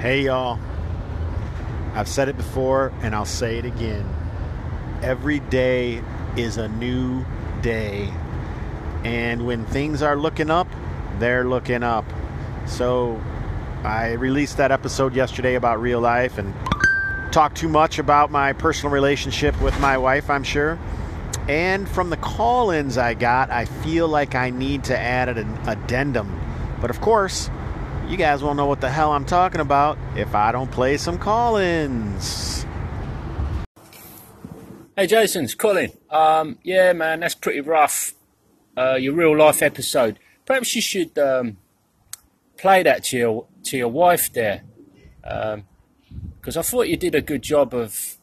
Hey, y'all. I've said it before and I'll say it again. Every day is a new day. And when things are looking up, they're looking up. So I released that episode yesterday about real life and talked too much about my personal relationship with my wife, I'm sure. And from the call ins I got, I feel like I need to add an addendum. But of course, you guys won't know what the hell I'm talking about if I don't play some call ins. Hey Jason, it's Colin. Um, yeah, man, that's pretty rough. Uh, your real life episode. Perhaps you should um, play that to your to your wife there, because um, I thought you did a good job of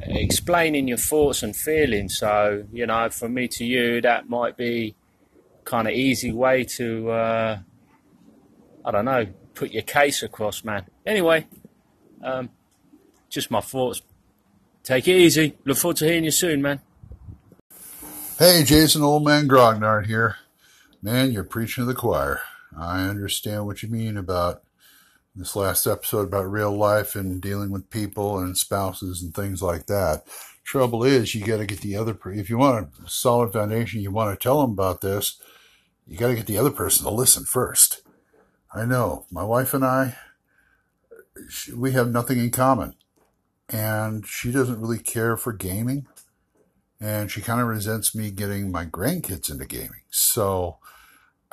explaining your thoughts and feelings. So you know, from me to you, that might be kind of easy way to. Uh, I don't know, put your case across, man. Anyway, um, just my thoughts. Take it easy. Look forward to hearing you soon, man. Hey, Jason, old man Grognard here. Man, you're preaching to the choir. I understand what you mean about this last episode about real life and dealing with people and spouses and things like that. Trouble is, you got to get the other. If you want a solid foundation, you want to tell them about this. You got to get the other person to listen first. I know my wife and I, we have nothing in common. And she doesn't really care for gaming. And she kind of resents me getting my grandkids into gaming. So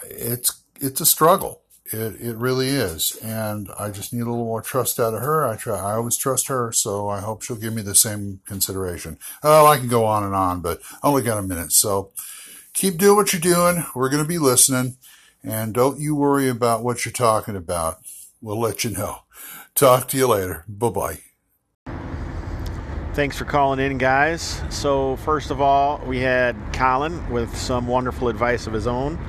it's, it's a struggle. It, it really is. And I just need a little more trust out of her. I try, I always trust her. So I hope she'll give me the same consideration. Oh, I can go on and on, but I only got a minute. So keep doing what you're doing. We're going to be listening. And don't you worry about what you're talking about. We'll let you know. Talk to you later. Bye bye. Thanks for calling in, guys. So, first of all, we had Colin with some wonderful advice of his own.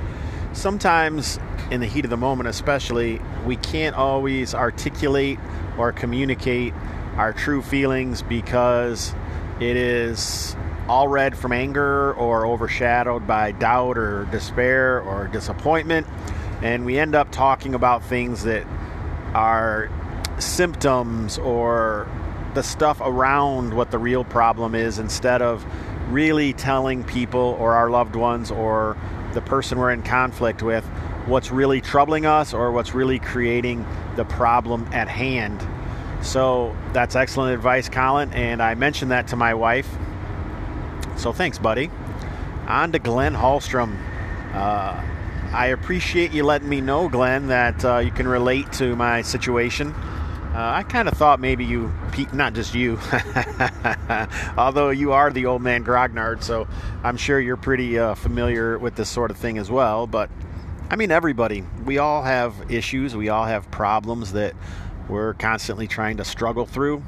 Sometimes, in the heat of the moment, especially, we can't always articulate or communicate our true feelings because it is all red from anger or overshadowed by doubt or despair or disappointment. And we end up talking about things that are symptoms or the stuff around what the real problem is instead of really telling people or our loved ones or the person we're in conflict with what's really troubling us or what's really creating the problem at hand. So that's excellent advice, Colin. And I mentioned that to my wife. So thanks, buddy. On to Glenn Hallstrom. Uh, I appreciate you letting me know, Glenn, that uh, you can relate to my situation. Uh, I kind of thought maybe you, not just you, although you are the old man Grognard, so I'm sure you're pretty uh, familiar with this sort of thing as well. But I mean, everybody, we all have issues, we all have problems that we're constantly trying to struggle through.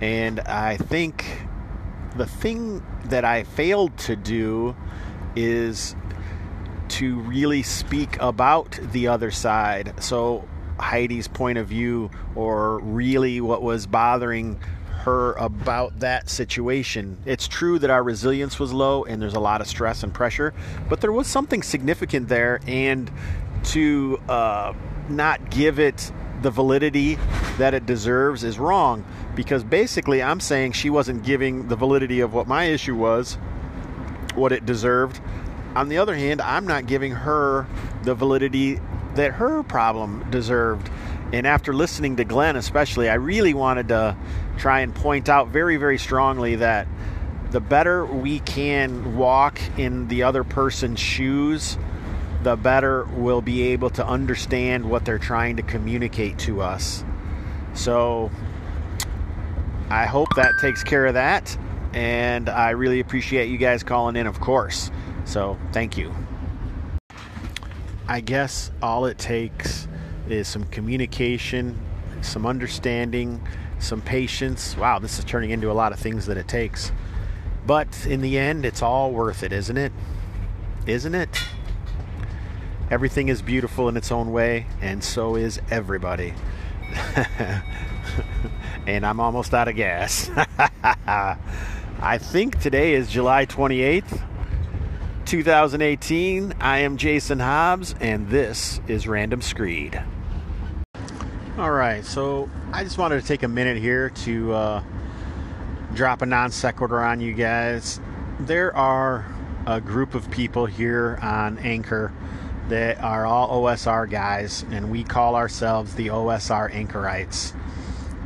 And I think the thing that I failed to do is to really speak about the other side. So Heidi's point of view or really what was bothering her about that situation. It's true that our resilience was low and there's a lot of stress and pressure, but there was something significant there, and to uh, not give it the validity that it deserves is wrong because basically I'm saying she wasn't giving the validity of what my issue was, what it deserved. On the other hand, I'm not giving her the validity that her problem deserved. And after listening to Glenn, especially, I really wanted to try and point out very, very strongly that the better we can walk in the other person's shoes, the better we'll be able to understand what they're trying to communicate to us. So I hope that takes care of that. And I really appreciate you guys calling in, of course. So thank you. I guess all it takes is some communication, some understanding, some patience. Wow, this is turning into a lot of things that it takes. But in the end, it's all worth it, isn't it? Isn't it? Everything is beautiful in its own way, and so is everybody. and I'm almost out of gas. I think today is July 28th. 2018. I am Jason Hobbs, and this is Random Screed. All right, so I just wanted to take a minute here to uh, drop a non sequitur on you guys. There are a group of people here on Anchor that are all OSR guys, and we call ourselves the OSR Anchorites.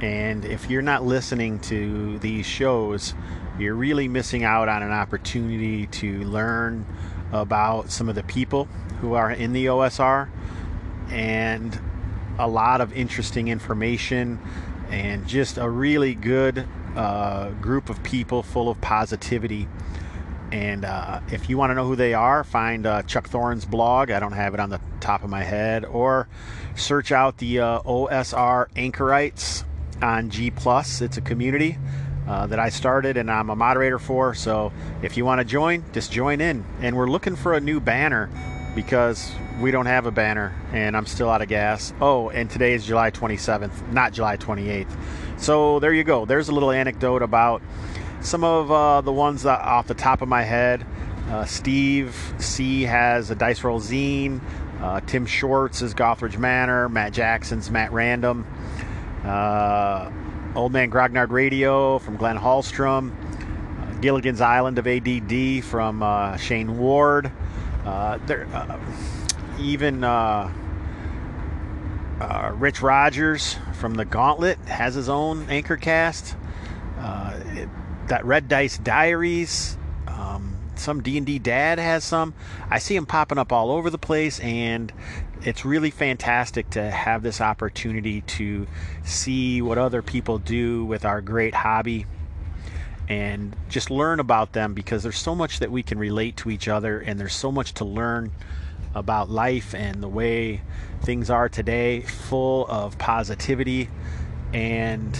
And if you're not listening to these shows, you're really missing out on an opportunity to learn about some of the people who are in the OSR and a lot of interesting information and just a really good uh, group of people full of positivity. And uh, if you want to know who they are, find uh, Chuck Thorne's blog. I don't have it on the top of my head. Or search out the uh, OSR Anchorites on G. Plus. It's a community uh, that I started and I'm a moderator for. So if you want to join, just join in. And we're looking for a new banner because we don't have a banner and I'm still out of gas. Oh, and today is July 27th, not July 28th. So there you go. There's a little anecdote about some of uh, the ones that off the top of my head. Uh, Steve C has a Dice Roll Zine. Uh, Tim Shorts is Gothridge Manor. Matt Jackson's Matt Random. Uh, Old Man Grognard Radio from Glenn Hallstrom. Uh, Gilligan's Island of ADD from uh, Shane Ward. there, even Rich Rogers from the Gauntlet has his own anchor cast. It, that Red Dice Diaries. Um, some D&D dad has some. I see them popping up all over the place and it's really fantastic to have this opportunity to see what other people do with our great hobby and just learn about them because there's so much that we can relate to each other and there's so much to learn about life and the way things are today full of positivity and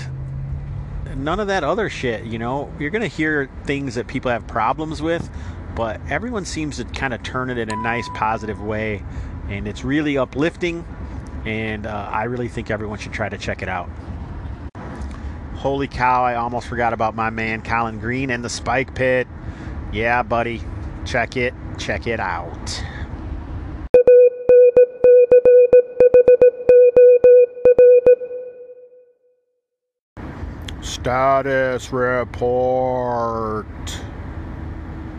none of that other shit. You know, you're going to hear things that people have problems with, but everyone seems to kind of turn it in a nice, positive way, and it's really uplifting. And uh, I really think everyone should try to check it out. Holy cow! I almost forgot about my man Colin Green and the Spike Pit. Yeah, buddy, check it, check it out. Status report.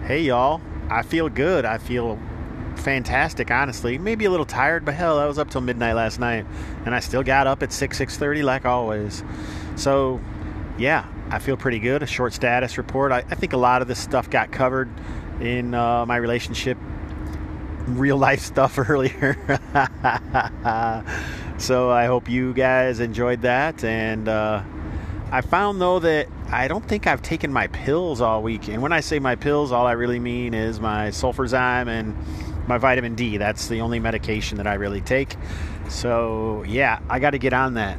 Hey, y'all. I feel good. I feel fantastic, honestly. Maybe a little tired, but hell, I was up till midnight last night, and I still got up at 6, 6.30 like always. So, yeah, I feel pretty good. A short status report. I, I think a lot of this stuff got covered in uh, my relationship, real life stuff earlier. so I hope you guys enjoyed that, and... Uh, I found though that I don't think I've taken my pills all week. And when I say my pills, all I really mean is my sulfurzyme and my vitamin D. That's the only medication that I really take. So, yeah, I got to get on that.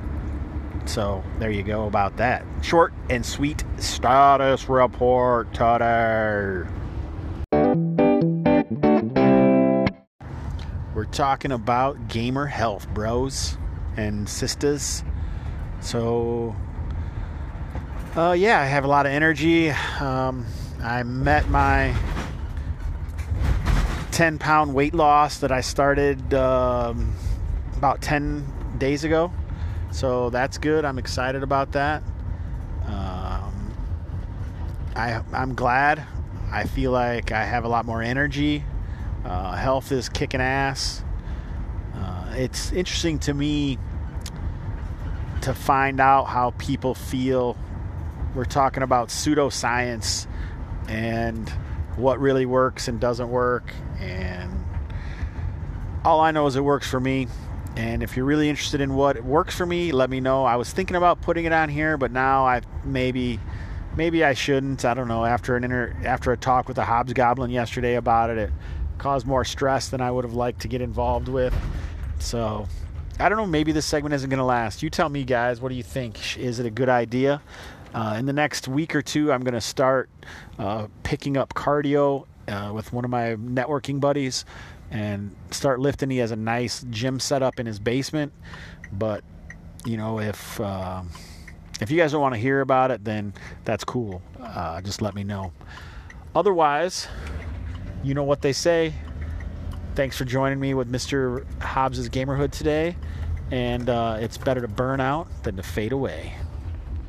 So, there you go about that. Short and sweet status report today. We're talking about gamer health, bros and sisters. So, uh, yeah, I have a lot of energy. Um, I met my 10 pound weight loss that I started um, about 10 days ago. So that's good. I'm excited about that. Um, I, I'm glad. I feel like I have a lot more energy. Uh, health is kicking ass. Uh, it's interesting to me to find out how people feel we're talking about pseudoscience and what really works and doesn't work. And all I know is it works for me. And if you're really interested in what works for me, let me know. I was thinking about putting it on here, but now I maybe maybe I shouldn't. I don't know. After an inter, after a talk with a Hobbs Goblin yesterday about it, it caused more stress than I would have liked to get involved with. So I don't know. Maybe this segment isn't going to last. You tell me, guys. What do you think? Is it a good idea? Uh, in the next week or two, I'm going to start uh, picking up cardio uh, with one of my networking buddies and start lifting. He has a nice gym set up in his basement. But, you know, if. Uh, if you guys don't want to hear about it, then that's cool. Uh, just let me know. Otherwise, you know what they say. Thanks for joining me with Mr. Hobbs's Gamerhood today. and uh, it's better to burn out than to fade away.